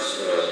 uh,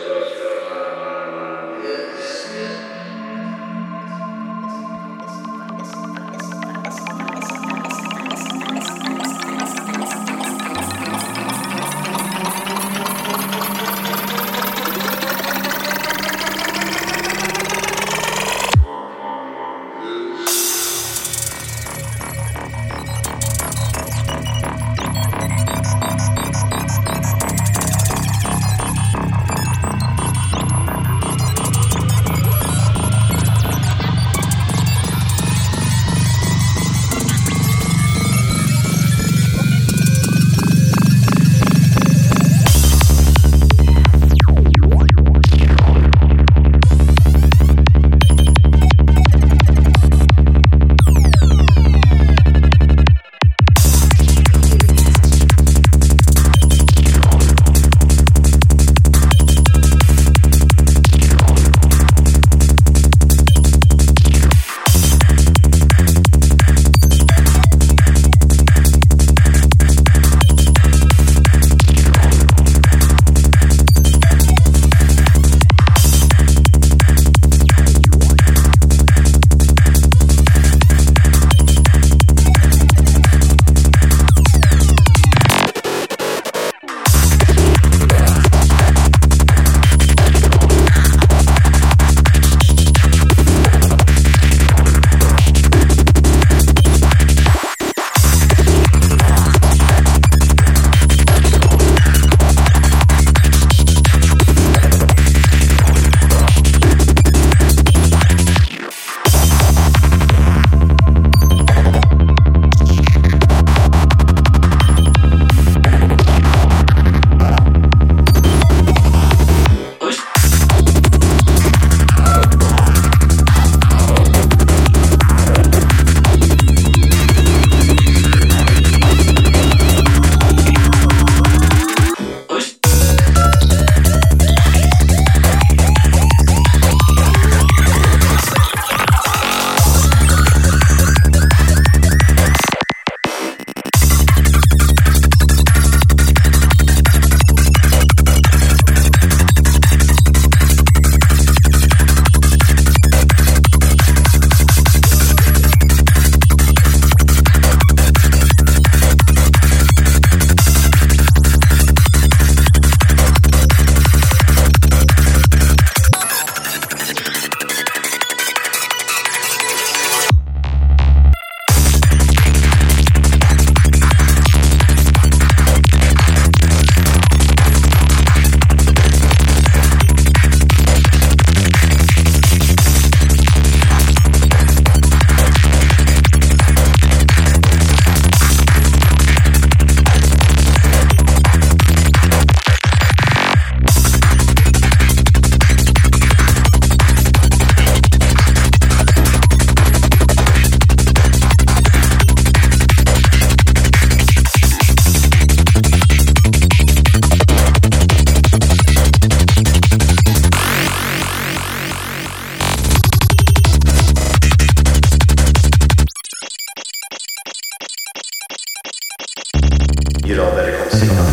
You know that it comes